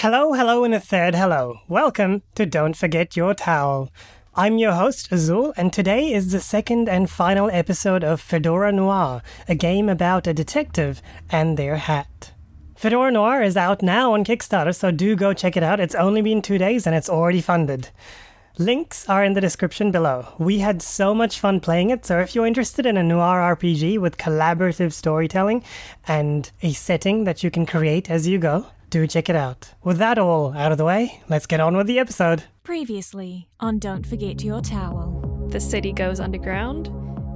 Hello, hello, and a third hello. Welcome to Don't Forget Your Towel. I'm your host, Azul, and today is the second and final episode of Fedora Noir, a game about a detective and their hat. Fedora Noir is out now on Kickstarter, so do go check it out. It's only been two days and it's already funded. Links are in the description below. We had so much fun playing it, so if you're interested in a noir RPG with collaborative storytelling and a setting that you can create as you go, do check it out. With that all out of the way, let's get on with the episode. Previously on Don't Forget Your Towel. the city goes underground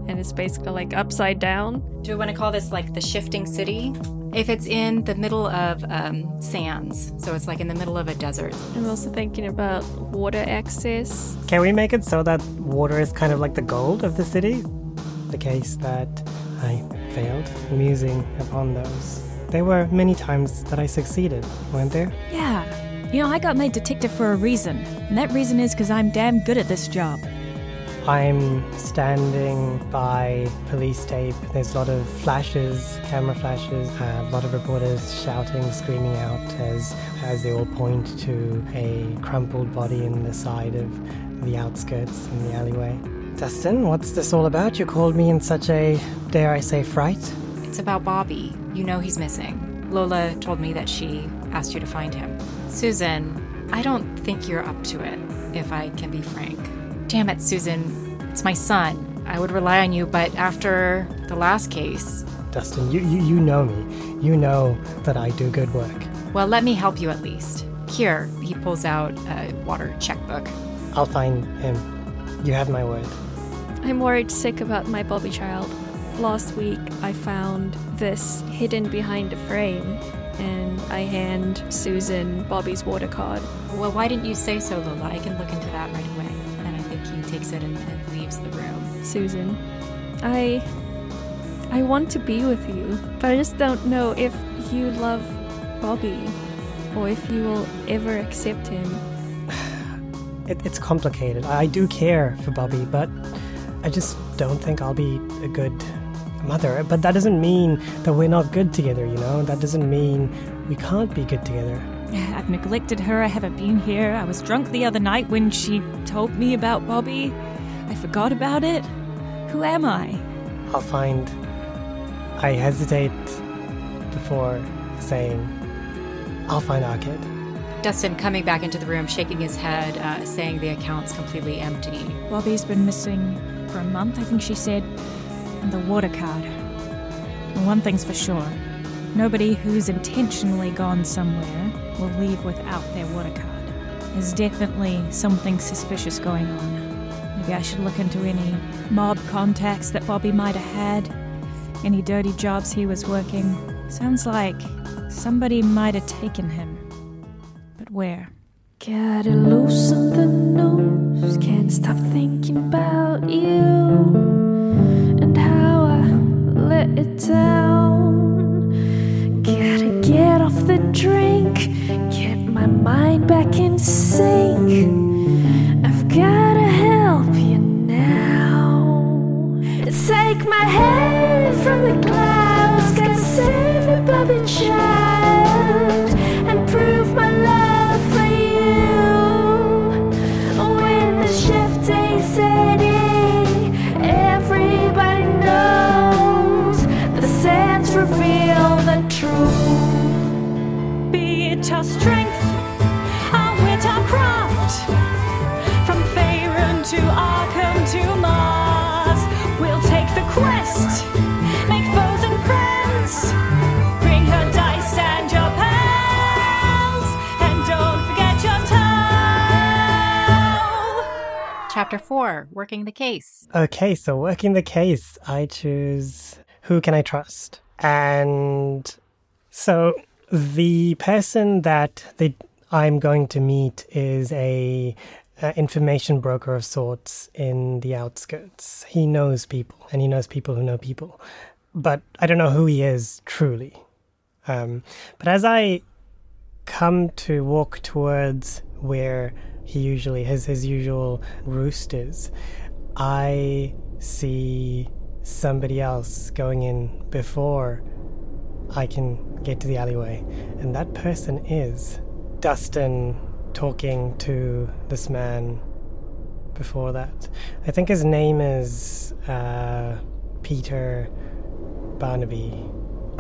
and it's basically like upside down. Do we want to call this like the shifting city? If it's in the middle of um, sands, so it's like in the middle of a desert. I'm also thinking about water access. Can we make it so that water is kind of like the gold of the city? The case that I failed, musing upon those. There were many times that I succeeded, weren't there? Yeah. You know, I got made detective for a reason. And that reason is because I'm damn good at this job. I'm standing by police tape. There's a lot of flashes, camera flashes, a lot of reporters shouting, screaming out as as they all point to a crumpled body in the side of the outskirts in the alleyway. Dustin, what's this all about? You called me in such a, dare I say, fright? It's about Bobby. You know he's missing. Lola told me that she asked you to find him. Susan, I don't think you're up to it, if I can be frank. Damn it, Susan. It's my son. I would rely on you, but after the last case, Dustin, you, you, you know me. You know that I do good work. well, let me help you at least. Here, he pulls out a water checkbook. I'll find him. You have my word. I'm worried sick about my Bobby child. Last week I found this hidden behind a frame and I hand Susan Bobby's water card. Well, why didn't you say so, Lola? I can look into that right away. And I think he takes it and, and leaves the room. Susan, I I want to be with you, but I just don't know if you love Bobby or if you will ever accept him. It, it's complicated. I do care for Bobby, but I just don't think I'll be a good mother. But that doesn't mean that we're not good together, you know? That doesn't mean we can't be good together. I've neglected her. I haven't been here. I was drunk the other night when she told me about Bobby. I forgot about it. Who am I? I'll find. I hesitate before saying, I'll find our kid. Dustin coming back into the room, shaking his head, uh, saying the account's completely empty. Bobby's been missing for a month, I think she said. And the water card. One thing's for sure nobody who's intentionally gone somewhere will leave without their water card. There's definitely something suspicious going on. Maybe I should look into any mob contacts that Bobby might have had, any dirty jobs he was working. Sounds like somebody might have taken him. But where? Got it loose in the nose, can't stop thinking about you it down. Gotta get off the drink, get my mind back in sync. I've gotta Chapter 4 Working the Case. Okay, so working the case, I choose who can I trust? And so the person that they, I'm going to meet is a, information broker of sorts in the outskirts. He knows people, and he knows people who know people, but I don't know who he is truly. Um, but as I come to walk towards where he usually his his usual roost is, I see somebody else going in before I can get to the alleyway, and that person is Dustin talking to this man before that. I think his name is uh, Peter Barnaby.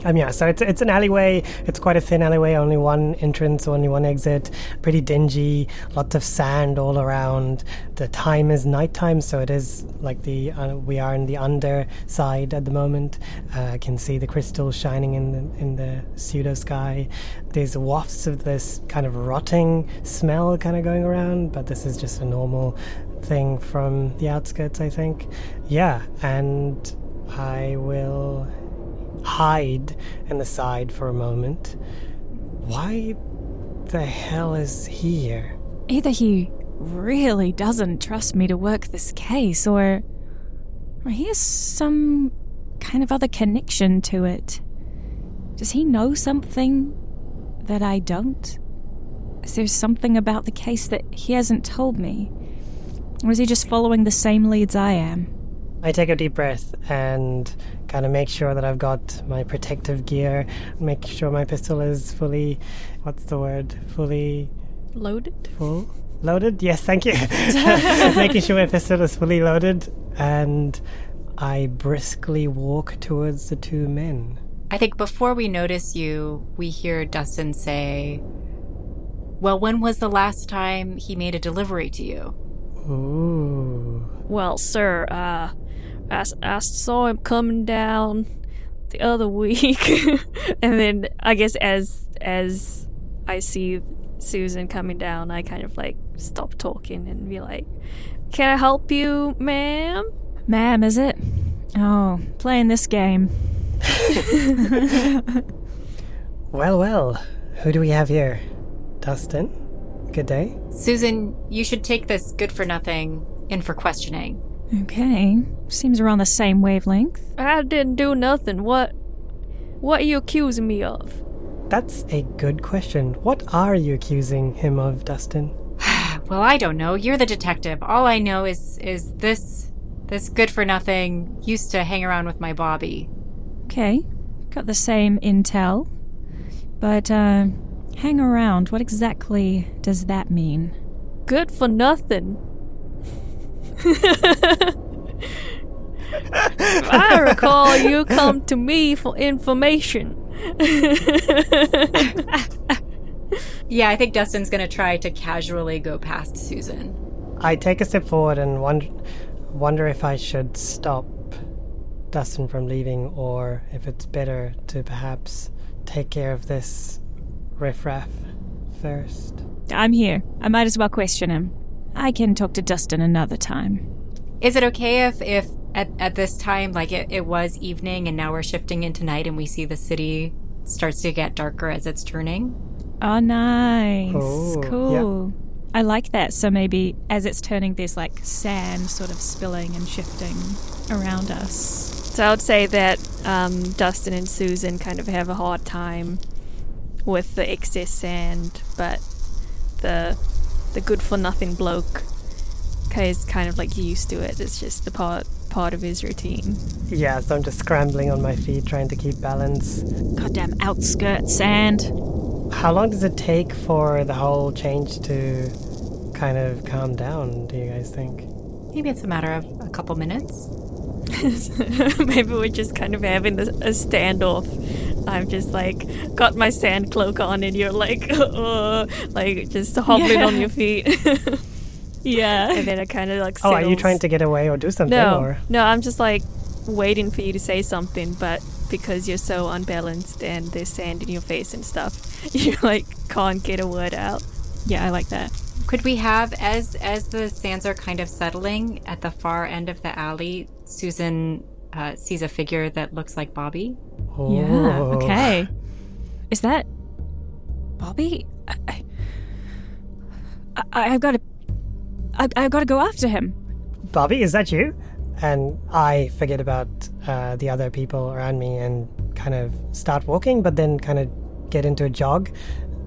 Um, yeah, so it's it's an alleyway. It's quite a thin alleyway, only one entrance, only one exit. Pretty dingy, lots of sand all around. The time is nighttime, so it is like the uh, we are in the underside at the moment. Uh, I can see the crystals shining in the in the pseudo sky. There's wafts of this kind of rotting smell kind of going around, but this is just a normal thing from the outskirts, I think. Yeah, and I will hide and aside for a moment. Why the hell is he here? Either he really doesn't trust me to work this case, or, or he has some kind of other connection to it. Does he know something that I don't? Is there something about the case that he hasn't told me? Or is he just following the same leads I am? I take a deep breath and kind of make sure that I've got my protective gear, make sure my pistol is fully, what's the word? Fully Loaded? full? Loaded? Yes, thank you. Making sure my pistol is fully loaded and I briskly walk towards the two men. I think before we notice you, we hear Dustin say, Well, when was the last time he made a delivery to you? Ooh. Well, sir, uh, I, s- I saw him coming down the other week, and then I guess as as I see Susan coming down, I kind of like stop talking and be like, "Can I help you, ma'am?" Ma'am, is it? Oh, playing this game. Well, well, who do we have here? Dustin? Good day. Susan, you should take this good for nothing in for questioning. Okay, seems we're on the same wavelength. I didn't do nothing. What? What are you accusing me of? That's a good question. What are you accusing him of, Dustin? Well, I don't know. You're the detective. All I know is is this this good for nothing used to hang around with my Bobby. Okay, got the same intel. But, uh, hang around. What exactly does that mean? Good for nothing. I recall you come to me for information. Yeah, I think Dustin's gonna try to casually go past Susan. I take a step forward and wonder, wonder if I should stop Dustin from leaving or if it's better to perhaps take care of this riffraff first. I'm here. I might as well question him. I can talk to Dustin another time. Is it okay if if at, at this time like it, it was evening and now we're shifting into night and we see the city starts to get darker as it's turning? Oh, nice. Oh, yeah. cool. I like that. So maybe as it's turning, there's like sand sort of spilling and shifting around us. So I would say that um, Dustin and Susan kind of have a hard time with the excess sand, but the the good for nothing bloke is kind of like used to it. It's just the part part of his routine. Yeah, so I'm just scrambling on my feet trying to keep balance. Goddamn outskirt sand. How long does it take for the whole change to kind of calm down, do you guys think? Maybe it's a matter of a couple minutes. Maybe we're just kind of having a, a standoff. I'm just like got my sand cloak on, and you're like, uh, like just hobbling on your feet. Yeah. and then I kind of like. Oh, are you trying to get away or do something? No, Or? no, I'm just like waiting for you to say something, but because you're so unbalanced and there's sand in your face and stuff, you like can't get a word out. Yeah, I like that. Could we have as as the sands are kind of settling at the far end of the alley, Susan uh, sees a figure that looks like Bobby. Yeah. Oh. Okay. Is that Bobby? I, I, I, I've got to. I, I've got to go after him. Bobby, is that you? And I forget about uh, the other people around me and kind of start walking, but then kind of get into a jog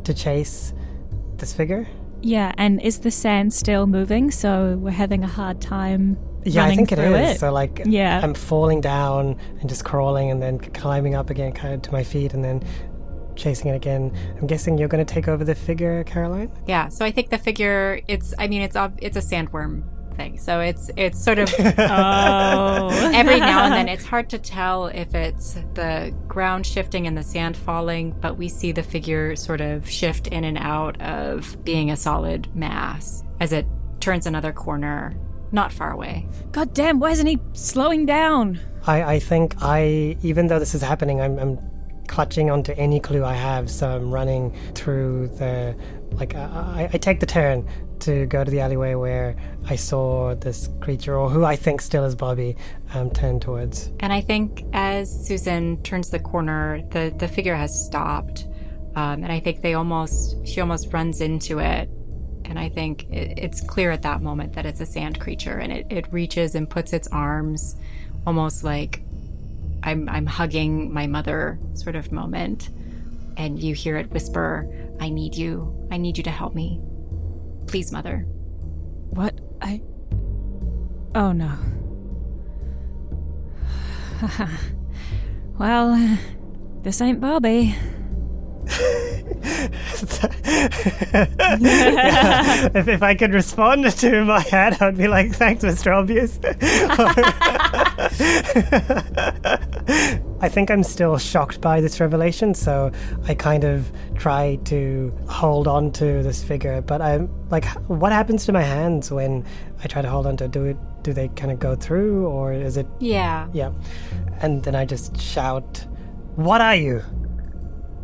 to chase this figure. Yeah, and is the sand still moving? So we're having a hard time. Yeah, I running think it through is. It. So like, Yeah. I'm falling down and just crawling and then climbing up again, kind of to my feet, and then chasing it again. I'm guessing you're going to take over the figure, Caroline? Yeah, so I think the figure it's I mean it's ob- it's a sandworm thing. So it's it's sort of Oh. every now and then it's hard to tell if it's the ground shifting and the sand falling, but we see the figure sort of shift in and out of being a solid mass as it turns another corner not far away. God damn, why isn't he slowing down? I, I think I, even though this is happening, I'm, I'm clutching onto any clue I have. So I'm running through the, like, I, I take the turn to go to the alleyway where I saw this creature, or who I think still is Bobby, um, turn towards. And I think as Susan turns the corner, the the figure has stopped, um, and I think they almost she almost runs into it, and I think it, it's clear at that moment that it's a sand creature, and it, it reaches and puts its arms, almost like I'm I'm hugging my mother sort of moment, and you hear it whisper, "I need you. I need you to help me, please, mother." What? I. Oh no. well, this ain't Bobby. if, if I could respond to my head, I'd be like, thanks, Mr. Obvious. I think I'm still shocked by this revelation, so I kind of try to hold on to this figure. But I'm like, what happens to my hands when I try to hold on to? Do it? Do they kind of go through, or is it? Yeah. Yeah. And then I just shout, "What are you?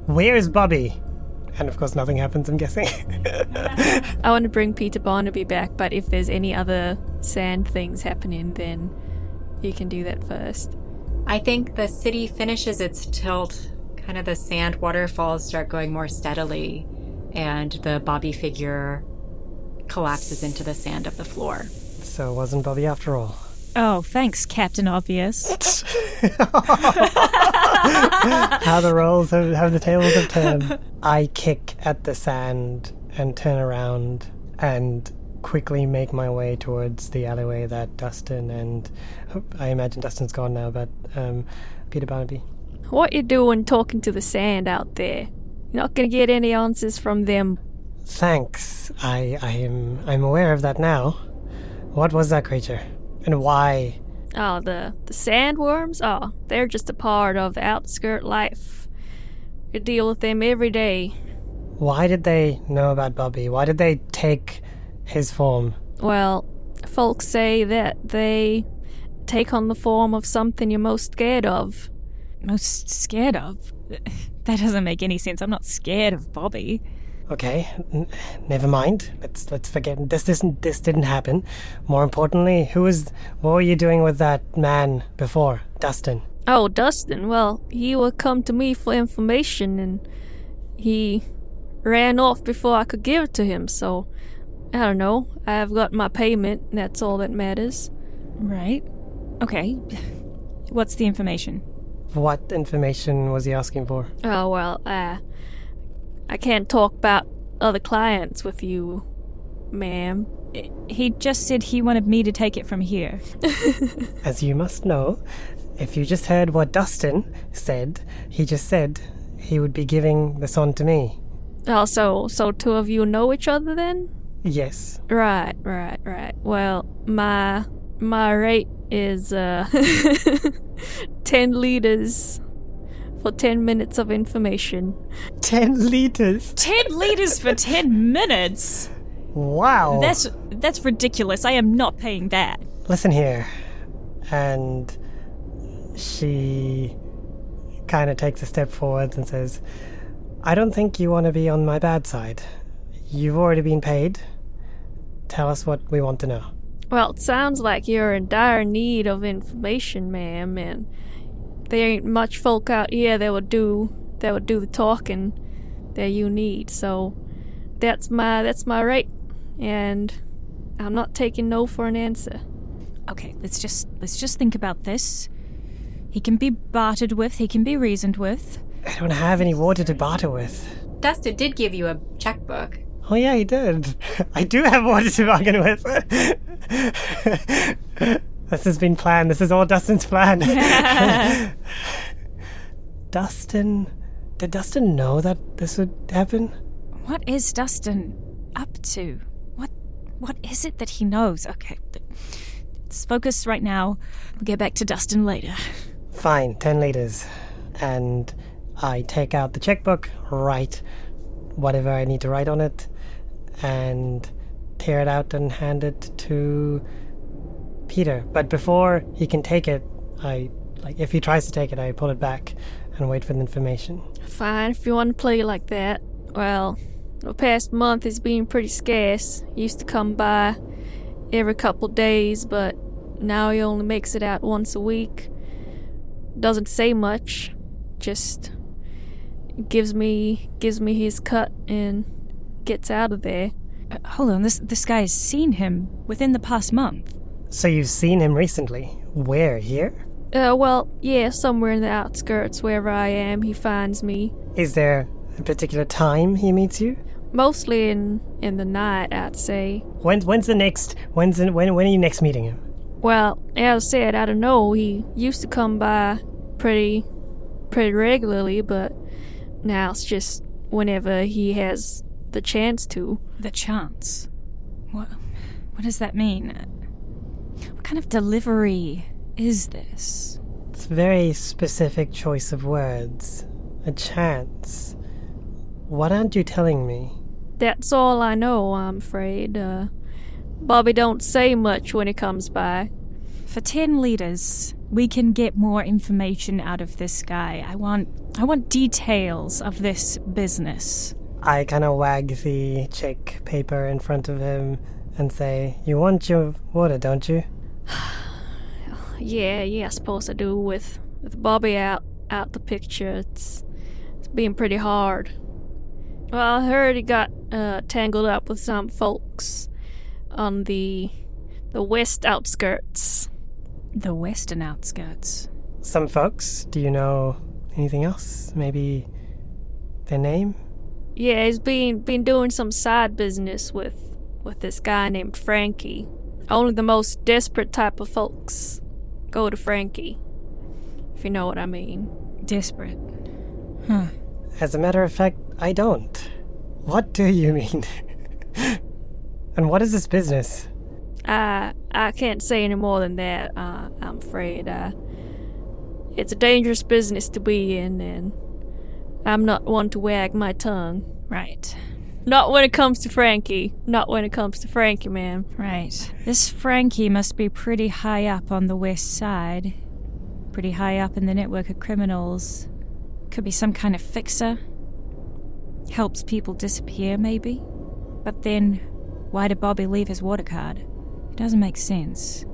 Where's Bobby?" And of course, nothing happens. I'm guessing. I want to bring Peter Barnaby back, but if there's any other sand things happening, then you can do that first. I think the city finishes its tilt. Kind of the sand waterfalls start going more steadily, and the Bobby figure collapses into the sand of the floor. so it wasn't Bobby after all. Oh, thanks, Captain Obvious. how the roles have, how the tables have turned. I kick at the sand and turn around and quickly make my way towards the alleyway that Dustin and I imagine Dustin's gone now, but um, Peter Barnaby. What you doing talking to the sand out there? You're not gonna get any answers from them. Thanks. I I am I'm aware of that now. What was that creature, and why? Oh, the the sandworms? Oh, they're just a part of the outskirt life. You deal with them every day. Why did they know about Bobby? Why did they take his form? Well, folks say that they take on the form of something you're most scared of. Most scared of? That doesn't make any sense. I'm not scared of Bobby. Okay, n- never mind. Let's let's forget this. Didn't this didn't happen. More importantly, who was? What were you doing with that man before, Dustin? Oh, Dustin, well, he would come to me for information and he ran off before I could give it to him, so I don't know. I've got my payment, and that's all that matters. Right. Okay. What's the information? What information was he asking for? Oh, well, uh, I can't talk about other clients with you, ma'am. He just said he wanted me to take it from here. As you must know, if you just heard what Dustin said, he just said he would be giving this on to me. Oh, so, so two of you know each other then? Yes. Right, right, right. Well, my my rate is uh 10 liters for 10 minutes of information. Ten liters. 10 liters for 10 minutes? Wow. That's that's ridiculous. I am not paying that. Listen here. And she kind of takes a step forward and says, I don't think you want to be on my bad side. You've already been paid. Tell us what we want to know. Well, it sounds like you're in dire need of information, ma'am, and there ain't much folk out here that would do that would do the talking that you need. So that's my that's my right, and I'm not taking no for an answer. Okay, let's just let's just think about this. He can be bartered with, he can be reasoned with. I don't have any water to barter with. Dustin did give you a checkbook. Oh, yeah, he did. I do have water to bargain with. this has been planned. This is all Dustin's plan. Dustin did Dustin know that this would happen? What is Dustin up to? What what is it that he knows? Okay. Let's focus right now. We'll get back to Dustin later. Fine, 10 liters. And I take out the checkbook, write whatever I need to write on it, and tear it out and hand it to Peter. But before he can take it, I like if he tries to take it, I pull it back and wait for the information. Fine, if you want to play like that. Well, the past month has been pretty scarce. Used to come by every couple days, but now he only makes it out once a week. Doesn't say much, just gives me gives me his cut and gets out of there. Uh, hold on, this this guy has seen him within the past month. So you've seen him recently? Where? Here? Uh, well, yeah, somewhere in the outskirts, wherever I am, he finds me. Is there a particular time he meets you? Mostly in in the night, I'd say. When, when's the next? When's the, when? When are you next meeting him? Well, as I said, I don't know. He used to come by pretty, pretty regularly, but now it's just whenever he has the chance to. The chance. What? What does that mean? What kind of delivery is this? It's a very specific choice of words. A chance. What aren't you telling me? That's all I know, I'm afraid. Uh, Bobby don't say much when he comes by. For 10 liters, we can get more information out of this guy. I want I want details of this business. I kind of wag the check paper in front of him and say, "You want your water, don't you?" yeah, yeah, I suppose I do. With with Bobby out out the picture, it's it's being pretty hard. Well, I heard he got uh, tangled up with some folks on the the west outskirts. The western outskirts. Some folks. Do you know anything else? Maybe their name? Yeah, he's been been doing some side business with with this guy named Frankie. Only the most desperate type of folks go to Frankie. If you know what I mean. Desperate. Huh. As a matter of fact, I don't. What do you mean? and what is this business? I I can't say any more than that. Uh, I'm afraid. Uh, it's a dangerous business to be in, and I'm not one to wag my tongue. Right. Not when it comes to Frankie. Not when it comes to Frankie, man. Right. This Frankie must be pretty high up on the west side. Pretty high up in the network of criminals. Could be some kind of fixer. Helps people disappear, maybe. But then, why did Bobby leave his water card? It doesn't make sense.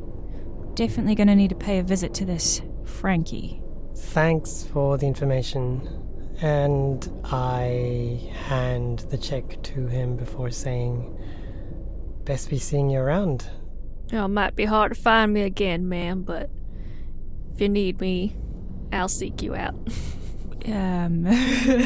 Definitely gonna need to pay a visit to this Frankie. Thanks for the information. And I hand the check to him before saying, Best be seeing you around. You it might be hard to find me again, ma'am, but if you need me, I'll seek you out. Um. he's,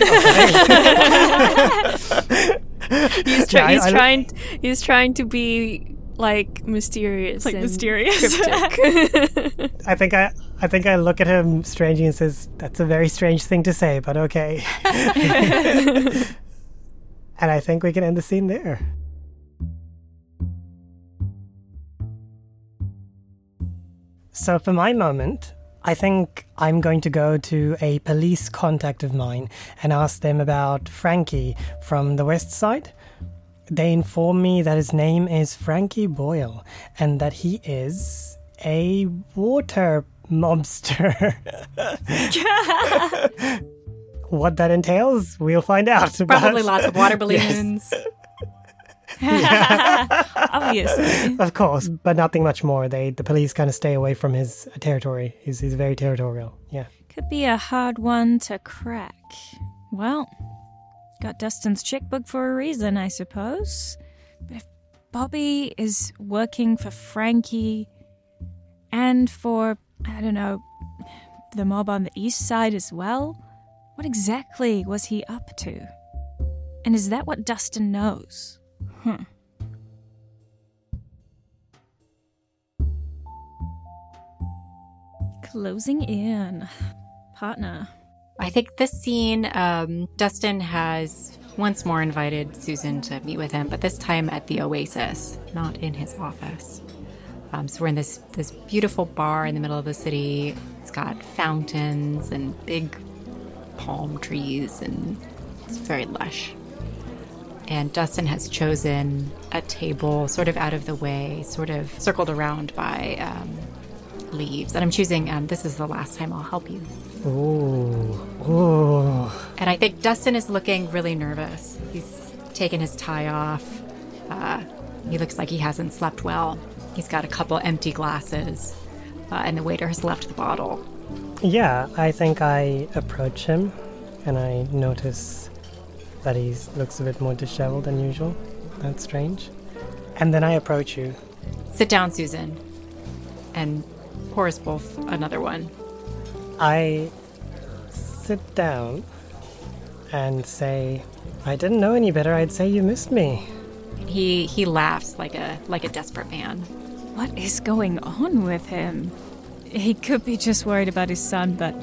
try- Yeah, I- he's I- trying. He's trying to be like mysterious, Like and mysterious. cryptic. I think I I think I look at him strangely and says, That's a very strange thing to say, but okay. and I think we can end the scene there. So for my moment, I think I'm going to go to a police contact of mine and ask them about Frankie from the west side. They inform me that his name is Frankie Boyle and that he is a water mobster. what that entails, we'll find out. but- Probably lots of water balloons. Obviously. Of course, but nothing much more. They the police kind of stay away from his territory. He's he's very territorial. Yeah. Could be a hard one to crack. Well, got Dustin's checkbook for a reason, I suppose. But if Bobby is working for Frankie and for, I don't know, the mob on the east side as well, what exactly was he up to? And is that what Dustin knows? Hmm. Closing in. Partner, I think this scene, um, Dustin has once more invited Susan to meet with him, but this time at the Oasis, not in his office. Um, so we're in this this beautiful bar in the middle of the city. It's got fountains and big palm trees, and it's very lush. And Dustin has chosen a table sort of out of the way, sort of circled around by um, leaves. And I'm choosing, um, this is the last time I'll help you. Ooh, ooh. And I think Dustin is looking really nervous. He's taken his tie off. Uh, he looks like he hasn't slept well. He's got a couple empty glasses, uh, and the waiter has left the bottle. Yeah, I think I approach him and I notice that he looks a bit more disheveled than usual. That's strange. And then I approach you. Sit down, Susan, and pour us both another one. I sit down and say, I didn't know any better. I'd say you missed me. He he laughs like a like a desperate man. What is going on with him? He could be just worried about his son, but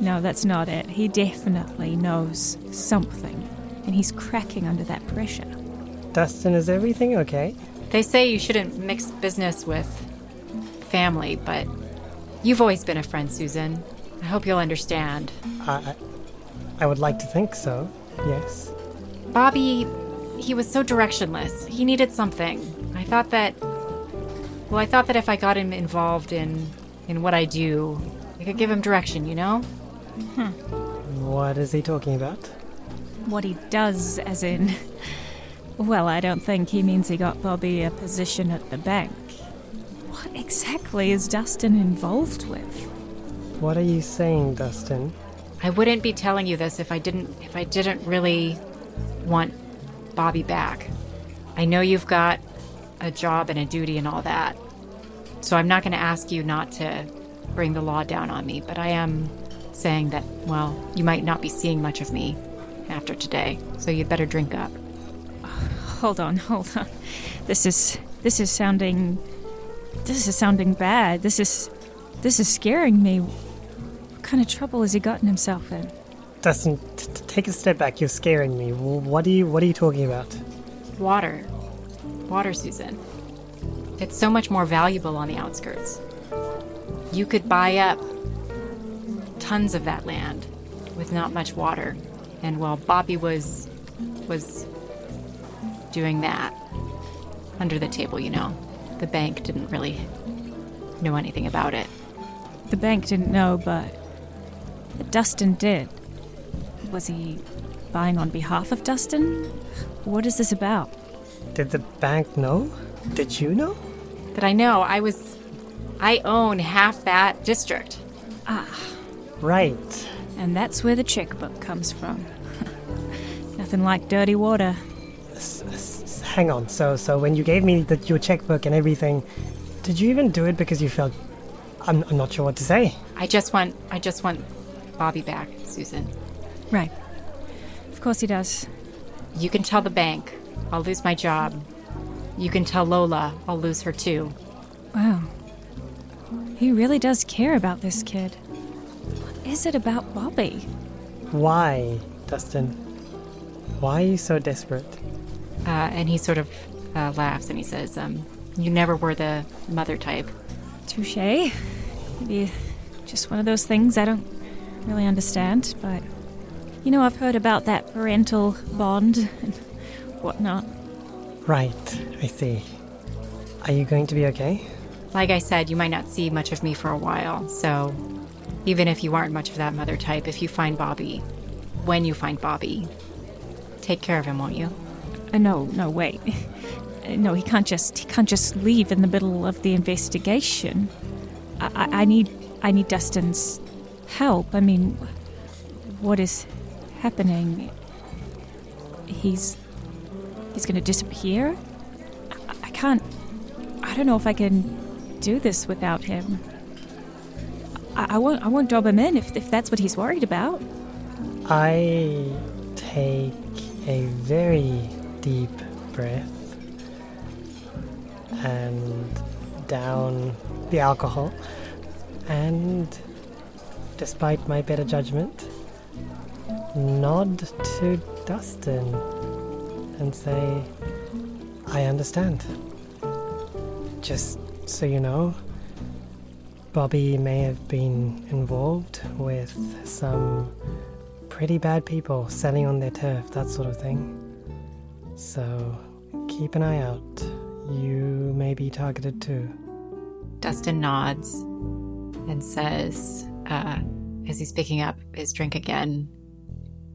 no, that's not it. He definitely knows something, and he's cracking under that pressure. Dustin, is everything okay? They say you shouldn't mix business with family, but you've always been a friend, Susan. I hope you'll understand. I, I, I would like to think so. Yes. Bobby, he was so directionless. He needed something. I thought that well, I thought that if I got him involved in in what I do, I could give him direction, you know? Hmm. What is he talking about? What he does, as in. Well, I don't think he means he got Bobby a position at the bank. What exactly is Dustin involved with? What are you saying, Dustin? I wouldn't be telling you this if I didn't if I didn't really want Bobby back. I know you've got a job and a duty and all that. So I'm not going to ask you not to bring the law down on me, but I am saying that well, you might not be seeing much of me after today. So you'd better drink up. Hold on, hold on. This is this is sounding this is sounding bad. This is this is scaring me. What kind of trouble has he gotten himself in? Dustin, t- t- take a step back. You're scaring me. What are you What are you talking about? Water. Water, Susan. It's so much more valuable on the outskirts. You could buy up tons of that land with not much water. And while Bobby was was doing that under the table, you know, the bank didn't really know anything about it. The bank didn't know, but Dustin did. Was he buying on behalf of Dustin? What is this about? Did the bank know? Did you know? That I know I was I own half that district. Ah. Right. And that's where the checkbook comes from. Nothing like dirty water. S- s- hang on. So, so when you gave me the, your checkbook and everything, did you even do it because you felt? I'm, I'm not sure what to say. I just want I just want Bobby back, Susan. Right. Of course he does. You can tell the bank I'll lose my job. You can tell Lola I'll lose her too. Wow. He really does care about this kid. What is it about Bobby? Why, Dustin? Why are you so desperate? Uh, and he sort of uh, laughs and he says, um, "You never were the mother type." Touche. Maybe just one of those things I don't really understand, but you know, I've heard about that parental bond and whatnot. Right. I see. Are you going to be okay? Like I said, you might not see much of me for a while. So, even if you aren't much of that mother type, if you find Bobby, when you find Bobby, take care of him, won't you? Uh, no, no, wait. Uh, No, he can't just he can't just leave in the middle of the investigation. I, I, I need I need Dustin's help. I mean, what is happening? He's he's going to disappear. I, I can't. I don't know if I can do this without him. I, I won't. I won't drop him in if if that's what he's worried about. I take a very deep breath and down the alcohol. And despite my better judgment, nod to Dustin and say, I understand. Just so you know, Bobby may have been involved with some pretty bad people selling on their turf, that sort of thing. So keep an eye out. You may be targeted too. Dustin nods and says, uh, as he's picking up his drink again,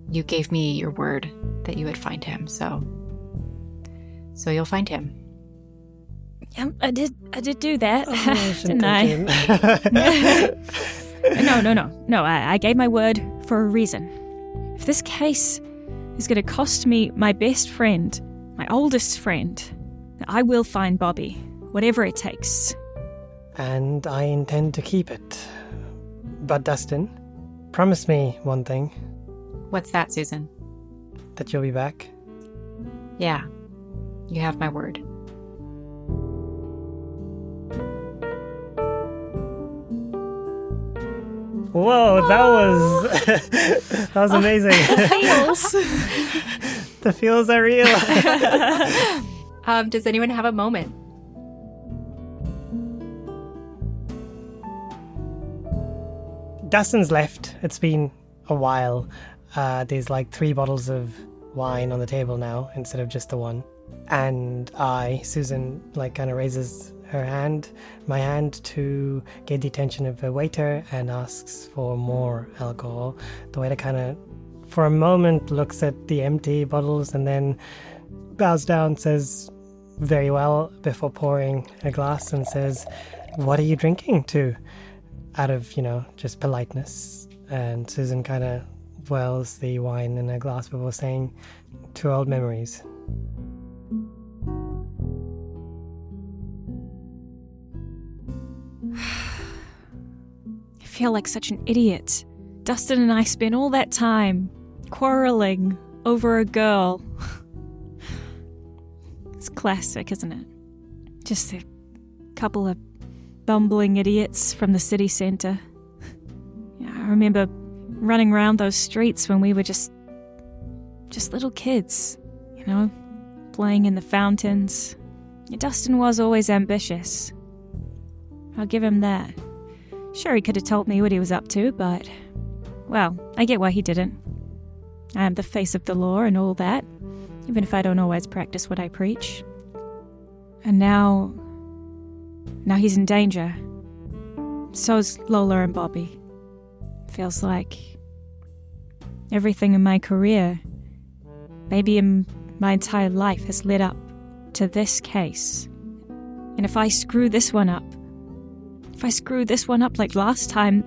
You gave me your word that you would find him, so. So you'll find him. Yeah, I did. I did do that, Oh, I didn't I? been. no, no, no, no. I, I gave my word for a reason. If this case is going to cost me my best friend, my oldest friend, I will find Bobby, whatever it takes. and I intend to keep it. But Dustin, promise me one thing What's that, Susan? that you'll be back. Yeah, you have my word. Whoa, that was that was amazing. Feels. the feels are real. Um, does anyone have a moment? Dustin's left. It's been a while. Uh, there's like three bottles of wine on the table now instead of just the one. And I, Susan, like kind of raises her hand, my hand, to get the attention of the waiter and asks for more alcohol. The waiter kind of, for a moment, looks at the empty bottles and then bows down, says, very well, before pouring a glass and says, What are you drinking to? out of, you know, just politeness. And Susan kind of wells the wine in a glass before saying, Two old memories. Feel like such an idiot. Dustin and I spent all that time quarreling over a girl. It's classic, isn't it? Just a couple of bumbling idiots from the city centre. Yeah, I remember running around those streets when we were just just little kids, you know, playing in the fountains. Dustin was always ambitious. I'll give him that. Sure, he could have told me what he was up to, but. Well, I get why he didn't. I am the face of the law and all that, even if I don't always practice what I preach. And now. Now he's in danger. So's Lola and Bobby. Feels like. Everything in my career, maybe in my entire life, has led up to this case. And if I screw this one up, I screw this one up like last time,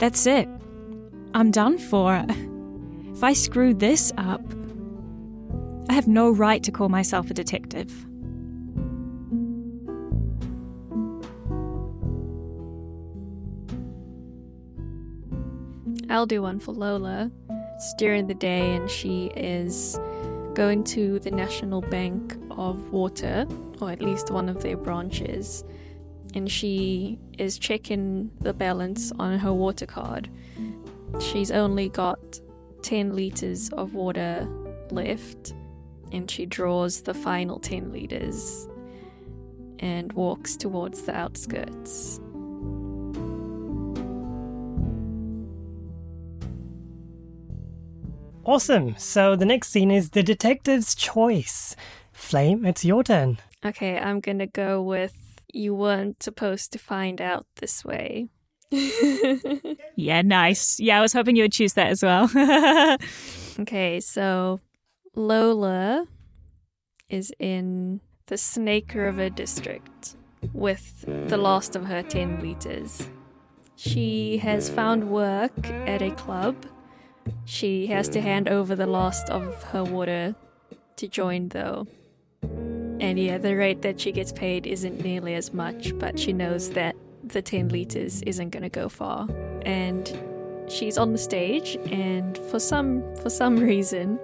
that's it. I'm done for. If I screw this up, I have no right to call myself a detective. I'll do one for Lola. It's during the day, and she is going to the National Bank of Water, or at least one of their branches, and she is checking the balance on her water card. She's only got 10 liters of water left, and she draws the final 10 liters and walks towards the outskirts. Awesome. So the next scene is the detective's choice. Flame, it's your turn. Okay, I'm gonna go with you weren't supposed to find out this way. Yeah, nice. Yeah, I was hoping you would choose that as well. okay, so Lola is in the Snake River district with the last of her 10 liters. She has found work at a club. She has to hand over the last of her water to join, though. And yeah, the rate that she gets paid isn't nearly as much, but she knows that the 10 liters isn't going to go far. And she's on the stage and for some for some reason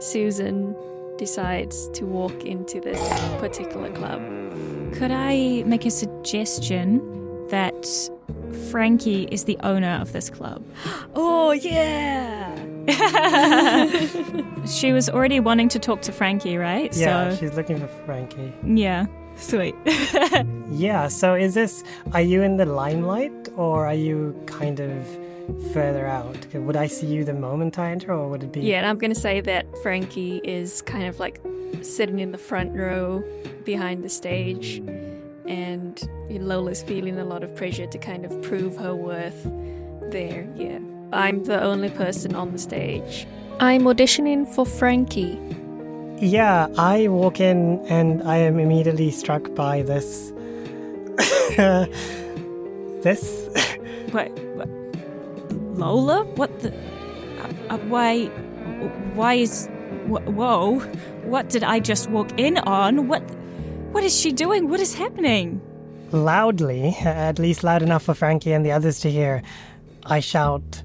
Susan decides to walk into this particular club. Could I make a suggestion that Frankie is the owner of this club? Oh yeah. She was already wanting to talk to Frankie, right? Yeah, So, she's looking for Frankie. yeah. Sweet. Yeah, so is this, are you in the limelight or are you kind of further out? Would I see you the moment I enter or would it be? Yeah, and I'm gonna say that Frankie is kind of like sitting in the front row behind the stage, and Lola's feeling a lot of pressure to kind of prove her worth there. Yeah, I'm the only person on the stage. I'm auditioning for Frankie. Yeah, I walk in and I am immediately struck by this. this. What, what? Lola? What the? Uh, uh, why? Why is? wh- Whoa! What did I just walk in on? What? What is she doing? What is happening? Loudly, at least loud enough for Frankie and the others to hear, I shout,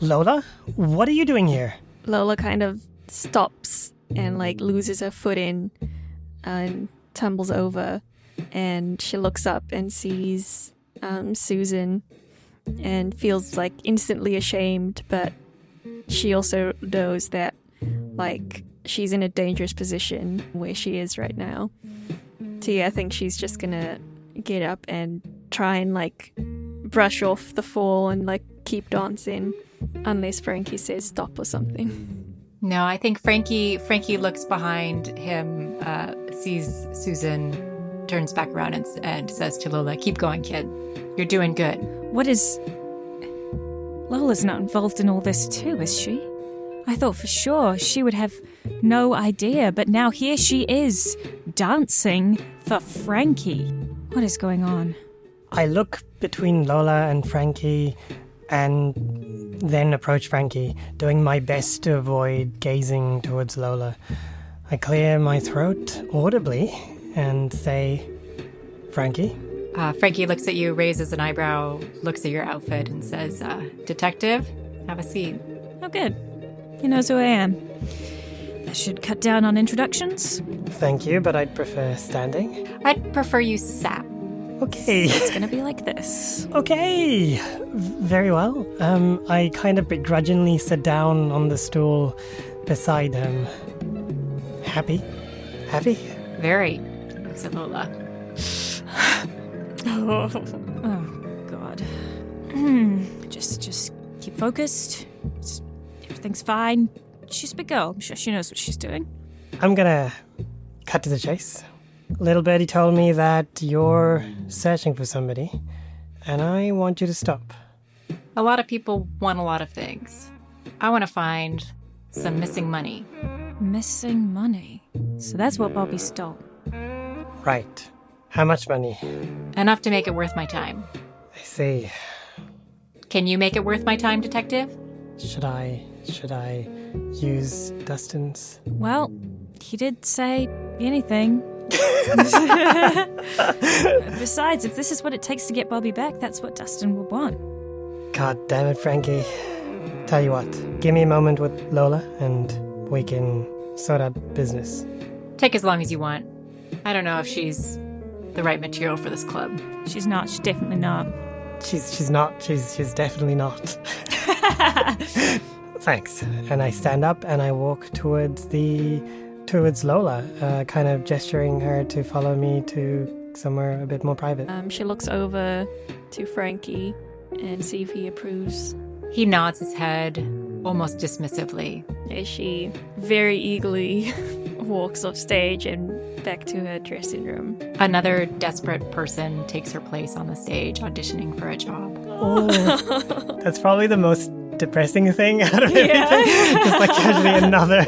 Lola, what are you doing here? Lola kind of stops and like loses her footing and tumbles over and she looks up and sees um, Susan and feels like instantly ashamed but she also knows that like she's in a dangerous position where she is right now so yeah I think she's just gonna get up and try and like brush off the fall and like keep dancing unless Frankie says stop or something. No, I think Frankie Frankie looks behind him, uh, sees Susan, turns back around and, and says to Lola, "Keep going, kid. You're doing good." What is. Lola's not involved in all this too, is she? I thought for sure she would have no idea, but now here she is, dancing for Frankie. What is going on? I look between Lola and Frankie and then approach Frankie, doing my best to avoid gazing towards Lola. I clear my throat audibly and say, Frankie? Uh, Frankie looks at you, raises an eyebrow, looks at your outfit, and says, uh, "Detective, have a seat." Oh, good. He knows who I am. That should cut down on introductions. Thank you, but I'd prefer standing. I'd prefer you sat. Okay. It's gonna be like this. Okay. Very well. Um, I kind of begrudgingly sit down on the stool beside him. Happy? Happy? Very. Looks at Lola. Oh God. Hmm. just, just keep focused. Just- everything's fine. She's a big girl. I'm sure she knows what she's doing. I'm gonna cut to the chase. Little Betty told me that you're searching for somebody, and I want you to stop. A lot of people want a lot of things. I want to find some missing money. Missing money. So that's what Bobby stole. Right. How much money? Enough to make it worth my time. I see. Can you make it worth my time, detective? Should I should I use Dustin's? Well, he did say anything. Besides, if this is what it takes to get Bobby back, that's what Dustin would want. God damn it, Frankie. Tell you what, give me a moment with Lola and we can sort out business. Take as long as you want. I don't know if she's the right material for this club. She's not. She's definitely not. She's she's not. She's she's definitely not. Thanks. And I stand up and I walk towards the towards Lola, uh, kind of gesturing her to follow me to somewhere a bit more private. Um, she looks over to Frankie and see if he approves. He nods his head almost dismissively. As she very eagerly walks off stage and back to her dressing room. Another desperate person takes her place on the stage, auditioning for a job. Oh, that's probably the most depressing thing out of everything. Just like casually another.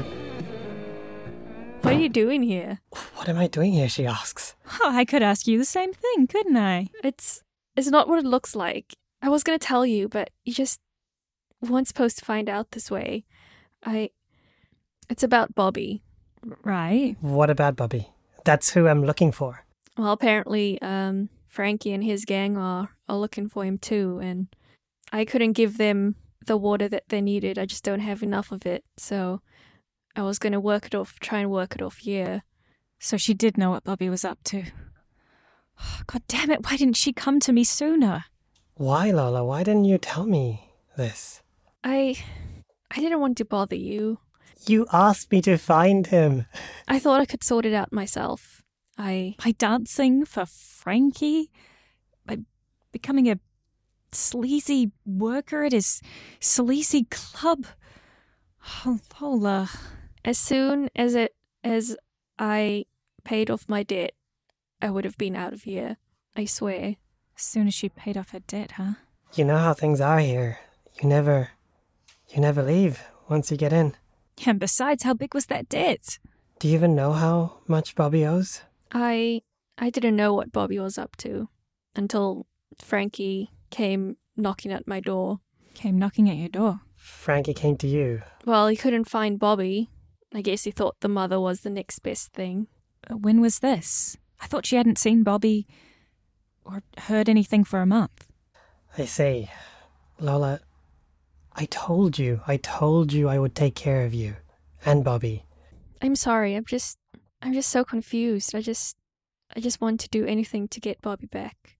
What are you doing here? what am I doing here? She asks. Oh, I could ask you the same thing, couldn't I? It's it's not what it looks like. I was gonna tell you, but you just weren't supposed to find out this way. I it's about Bobby. Right. What about Bobby? That's who I'm looking for. Well, apparently, um, Frankie and his gang are, are looking for him too, and I couldn't give them the water that they needed. I just don't have enough of it, so I was gonna work it off, try and work it off here. So she did know what Bobby was up to. God damn it, why didn't she come to me sooner? Why, Lola? Why didn't you tell me this? I I didn't want to bother you. You asked me to find him. I thought I could sort it out myself. I By dancing for Frankie? By becoming a sleazy worker at his sleazy club? Oh, Lola. as soon as it as I paid off my debt, I would have been out of here. I swear. As soon as she paid off her debt, huh? You know how things are here. You never, you never leave once you get in. And besides, how big was that debt? Do you even know how much Bobby owes? I I didn't know what Bobby was up to until Frankie came knocking at my door. Came knocking at your door. Frankie came to you. Well, he couldn't find Bobby. I guess he thought the mother was the next best thing. Uh, When was this? I thought she hadn't seen Bobby or heard anything for a month. I say, Lola, I told you, I told you I would take care of you and Bobby. I'm sorry. I'm just I'm just so confused. I just I just want to do anything to get Bobby back.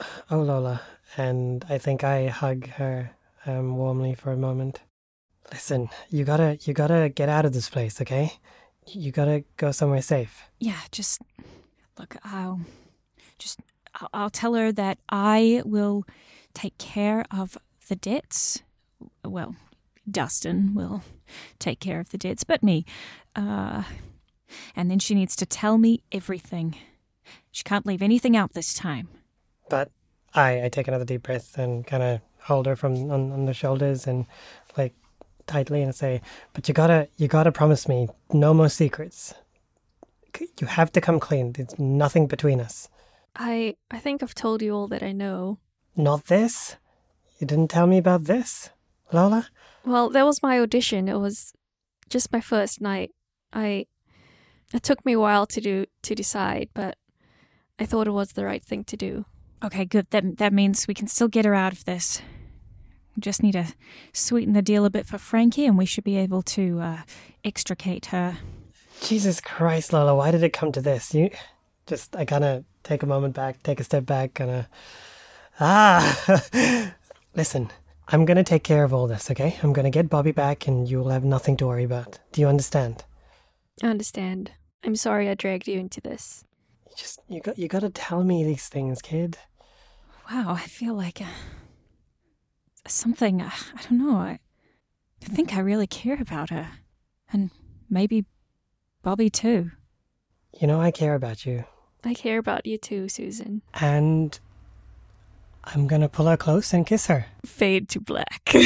Oh, Lola. And I think I hug her um, warmly for a moment. Listen, you gotta, you gotta get out of this place, okay? You gotta go somewhere safe. Yeah, just look. I'll just I'll, I'll tell her that I will take care of the debts. Well, Dustin will take care of the debts, but me. Uh, and then she needs to tell me everything. She can't leave anything out this time. But I, I take another deep breath and kind of hold her from on, on the shoulders and like tightly and say, "But you gotta, you gotta promise me no more secrets. You have to come clean. There's nothing between us. I I think I've told you all that I know. Not this. You didn't tell me about this, Lola. Well, that was my audition. It was just my first night. I it took me a while to do to decide, but I thought it was the right thing to do. Okay, good. That that means we can still get her out of this. We just need to sweeten the deal a bit for Frankie, and we should be able to uh, extricate her. Jesus Christ, Lola, why did it come to this? You just, I kind of take a moment back, take a step back, kind of, ah. Listen, I'm going to take care of all this, okay? I'm going to get Bobby back and you'll have nothing to worry about. Do you understand? I understand. I'm sorry I dragged you into this. You just, you got, you got to tell me these things, kid. Wow, I feel like uh, something. Uh, I don't know. I, I think I really care about her, and maybe Bobby too. You know, I care about you. I care about you too, Susan. And I'm going to pull her close and kiss her. Fade to black.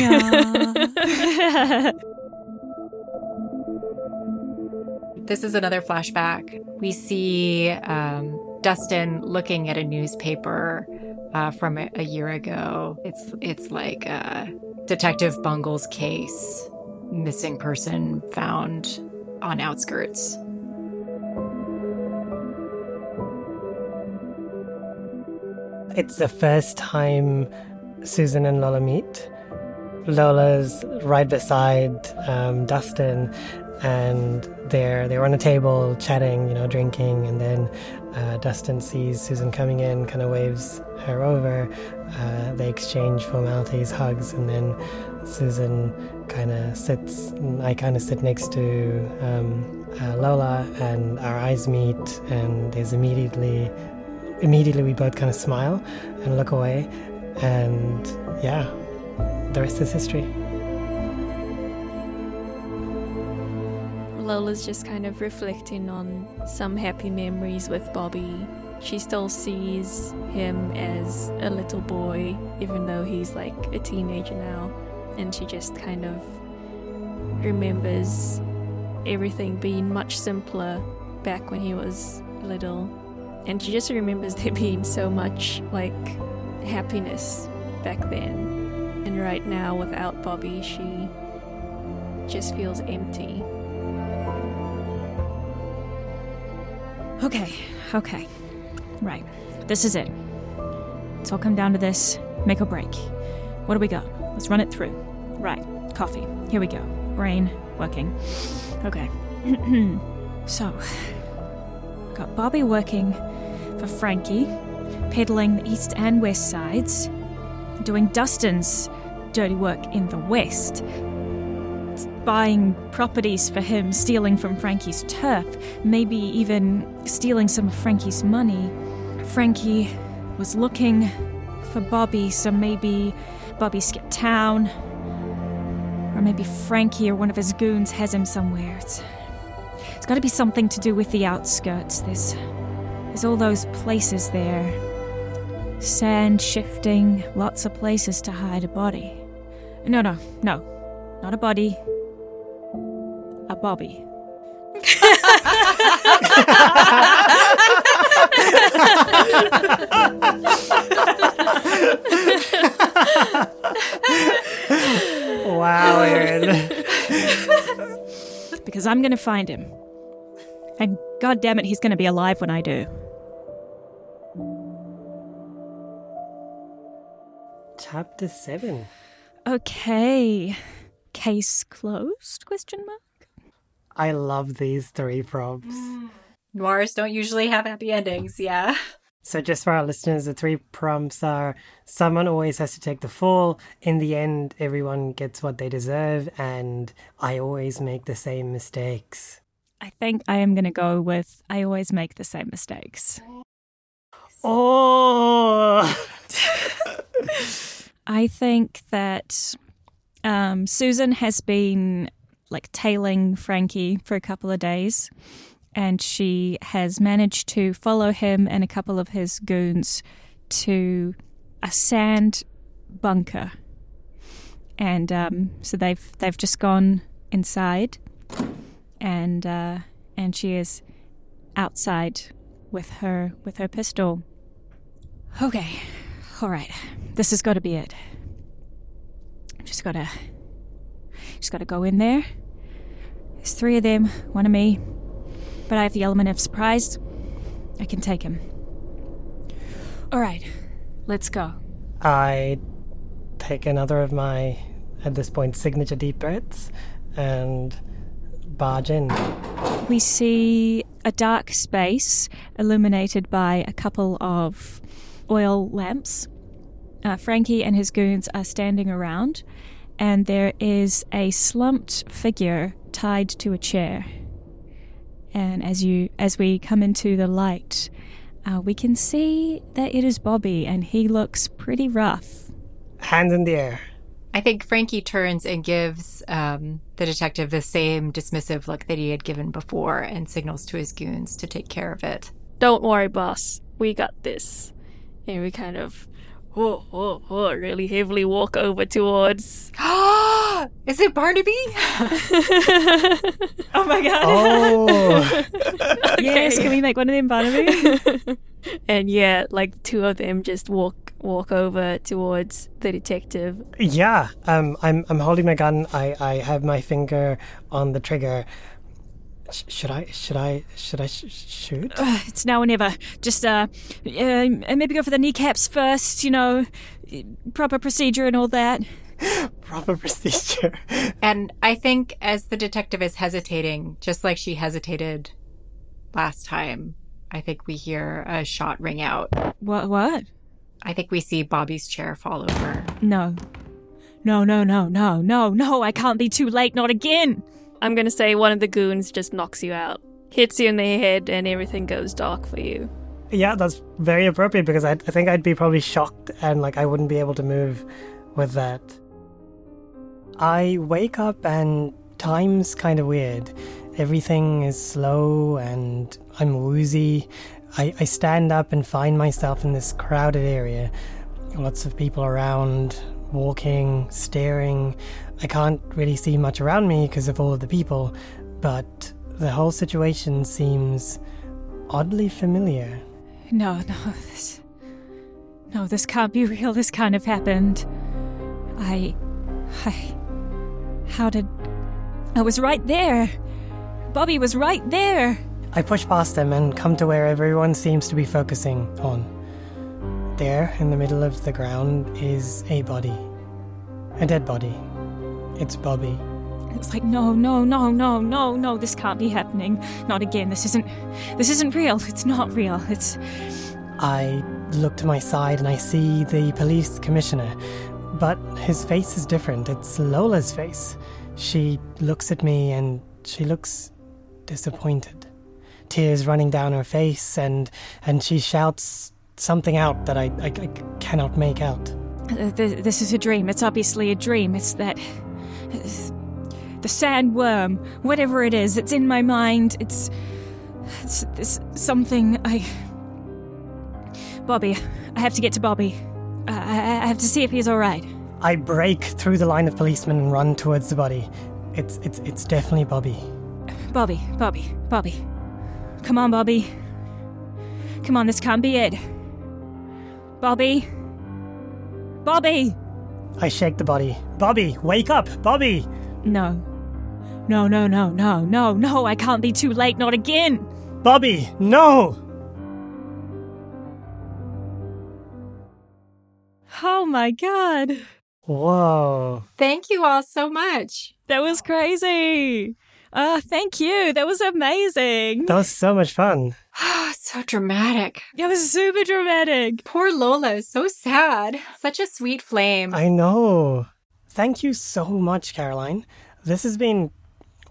This is another flashback. We see um, Dustin looking at a newspaper uh, from a, a year ago. It's it's like uh, Detective Bungle's case, missing person found on outskirts. It's the first time Susan and Lola meet. Lola's right beside um, Dustin, and they're they're on a table chatting, you know, drinking, and then uh, Dustin sees Susan coming in, kind of waves her over. Uh, they exchange formalities, hugs, and then Susan kind of sits. I kind of sit next to um, uh, Lola, and our eyes meet, and there's immediately immediately we both kind of smile and look away and yeah the rest is history Lola's just kind of reflecting on some happy memories with Bobby. She still sees him as a little boy, even though he's like a teenager now. And she just kind of remembers everything being much simpler back when he was little. And she just remembers there being so much like happiness back then. And right now, without Bobby, she just feels empty. Okay, okay. Right. This is it. It's all come down to this make or break. What do we got? Let's run it through. Right. Coffee. Here we go. Brain working. Okay. so, got Bobby working for Frankie, peddling the east and west sides, doing Dustin's dirty work in the west, buying properties for him, stealing from Frankie's turf, maybe even stealing some of Frankie's money. Frankie was looking for Bobby, so maybe Bobby skipped town. Or maybe Frankie or one of his goons has him somewhere. It's, it's got to be something to do with the outskirts. There's, there's all those places there. Sand shifting, lots of places to hide a body. No, no, no. Not a body. A Bobby. Wow, Aaron. Because I'm gonna find him. And god damn it, he's gonna be alive when I do. Chapter 7. Okay. Case closed? Question mark. I love these three prompts. Noirs don't usually have happy endings, yeah. So, just for our listeners, the three prompts are someone always has to take the fall. In the end, everyone gets what they deserve, and I always make the same mistakes. I think I am gonna go with I always make the same mistakes. Oh! I think that um, Susan has been like tailing Frankie for a couple of days, and she has managed to follow him and a couple of his goons to a sand bunker, and um, so they've they've just gone inside, and uh, and she is outside with her with her pistol. Okay, all right, this has got to be it. Just gotta, just gotta go in there. There's three of them, one of me, but I have the element of surprise. I can take him. All right, let's go. I take another of my, at this point, signature deep breaths and barge in. We see a dark space illuminated by a couple of oil lamps. Uh, Frankie and his goons are standing around, and there is a slumped figure tied to a chair. And as you, as we come into the light, uh, we can see that it is Bobby, and he looks pretty rough. Hands in the air. I think Frankie turns and gives um, the detective the same dismissive look that he had given before and signals to his goons to take care of it. Don't worry, boss. We got this. And we kind of, whoa, whoa, whoa, really heavily walk over towards. Is it Barnaby? Oh my god! Oh! yes, can we make one of them, Barnaby? and yeah, like two of them just walk walk over towards the detective. yeah, um, I'm, I'm holding my gun. I, I have my finger on the trigger. Sh- should I, should I, should I sh- shoot? it's now or never. Just uh, uh, maybe go for the kneecaps first. You know, proper procedure and all that. Proper procedure. and I think as the detective is hesitating, just like she hesitated last time, I think we hear a shot ring out. What? What? I think we see Bobby's chair fall over. No. No, no, no, no, no, no! I can't be too late. Not again. I'm gonna say one of the goons just knocks you out, hits you in the head, and everything goes dark for you. Yeah, that's very appropriate because I, I think I'd be probably shocked and like I wouldn't be able to move with that. I wake up and time's kind of weird. Everything is slow and I'm woozy. I, I stand up and find myself in this crowded area. Lots of people around, walking, staring. I can't really see much around me because of all of the people, but the whole situation seems oddly familiar. No, no, this. No, this can't be real. This can't have happened. I. I. How did. I was right there. Bobby was right there. I push past them and come to where everyone seems to be focusing on. There, in the middle of the ground, is a body. A dead body. It's Bobby. It's like, no, no, no, no, no, no, this can't be happening. Not again. This isn't this isn't real. It's not real. It's I look to my side and I see the police commissioner, but his face is different. It's Lola's face. She looks at me and she looks disappointed. Tears running down her face and and she shouts something out that I, I, I cannot make out. uh, th- this is a dream. It's obviously a dream. It's that the sandworm, whatever it is. It's in my mind. It's it's, it's something I. Bobby, I have to get to Bobby. I, I I have to see if he's all right. I break through the line of policemen and run towards the body. It's it's it's definitely Bobby. Bobby, Bobby, Bobby. Come on, Bobby. Come on, this can't be it. Bobby. Bobby! I shake the body. Bobby, wake up! Bobby! No. No, no, no, no, no, no, I can't be too late, not again! Bobby, no! Oh my god. Whoa. Thank you all so much. That was crazy. Uh, thank you. That was amazing. That was so much fun. Oh, so dramatic. That was super dramatic. Poor Lola is so sad. Such a sweet flame. I know. Thank you so much, Caroline. This has been.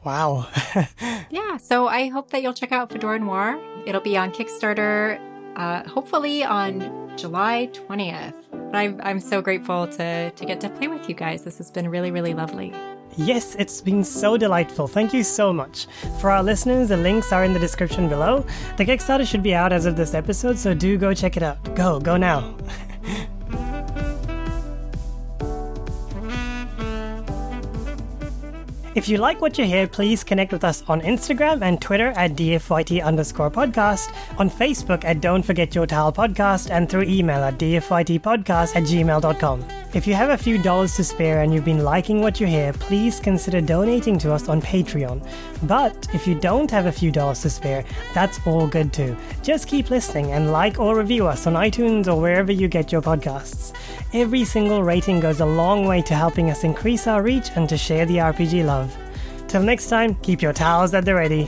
Wow. Yeah, so I hope that you'll check out Fedora Noir. It'll be on Kickstarter, uh, hopefully on July 20th. But I'm, I'm so grateful to, to get to play with you guys. This has been really, really lovely. Yes, it's been so delightful. Thank you so much. For our listeners, the links are in the description below. The Kickstarter should be out as of this episode, so do go check it out. Go, go now. If you like what you hear, please connect with us on Instagram and Twitter at DFYT underscore podcast, on Facebook at Don't Forget Your Towel podcast, and through email at DFYTpodcast at gmail.com. If you have a few dollars to spare and you've been liking what you hear, please consider donating to us on Patreon. But if you don't have a few dollars to spare, that's all good too. Just keep listening and like or review us on iTunes or wherever you get your podcasts. Every single rating goes a long way to helping us increase our reach and to share the RPG love. Till next time, keep your towels at the ready.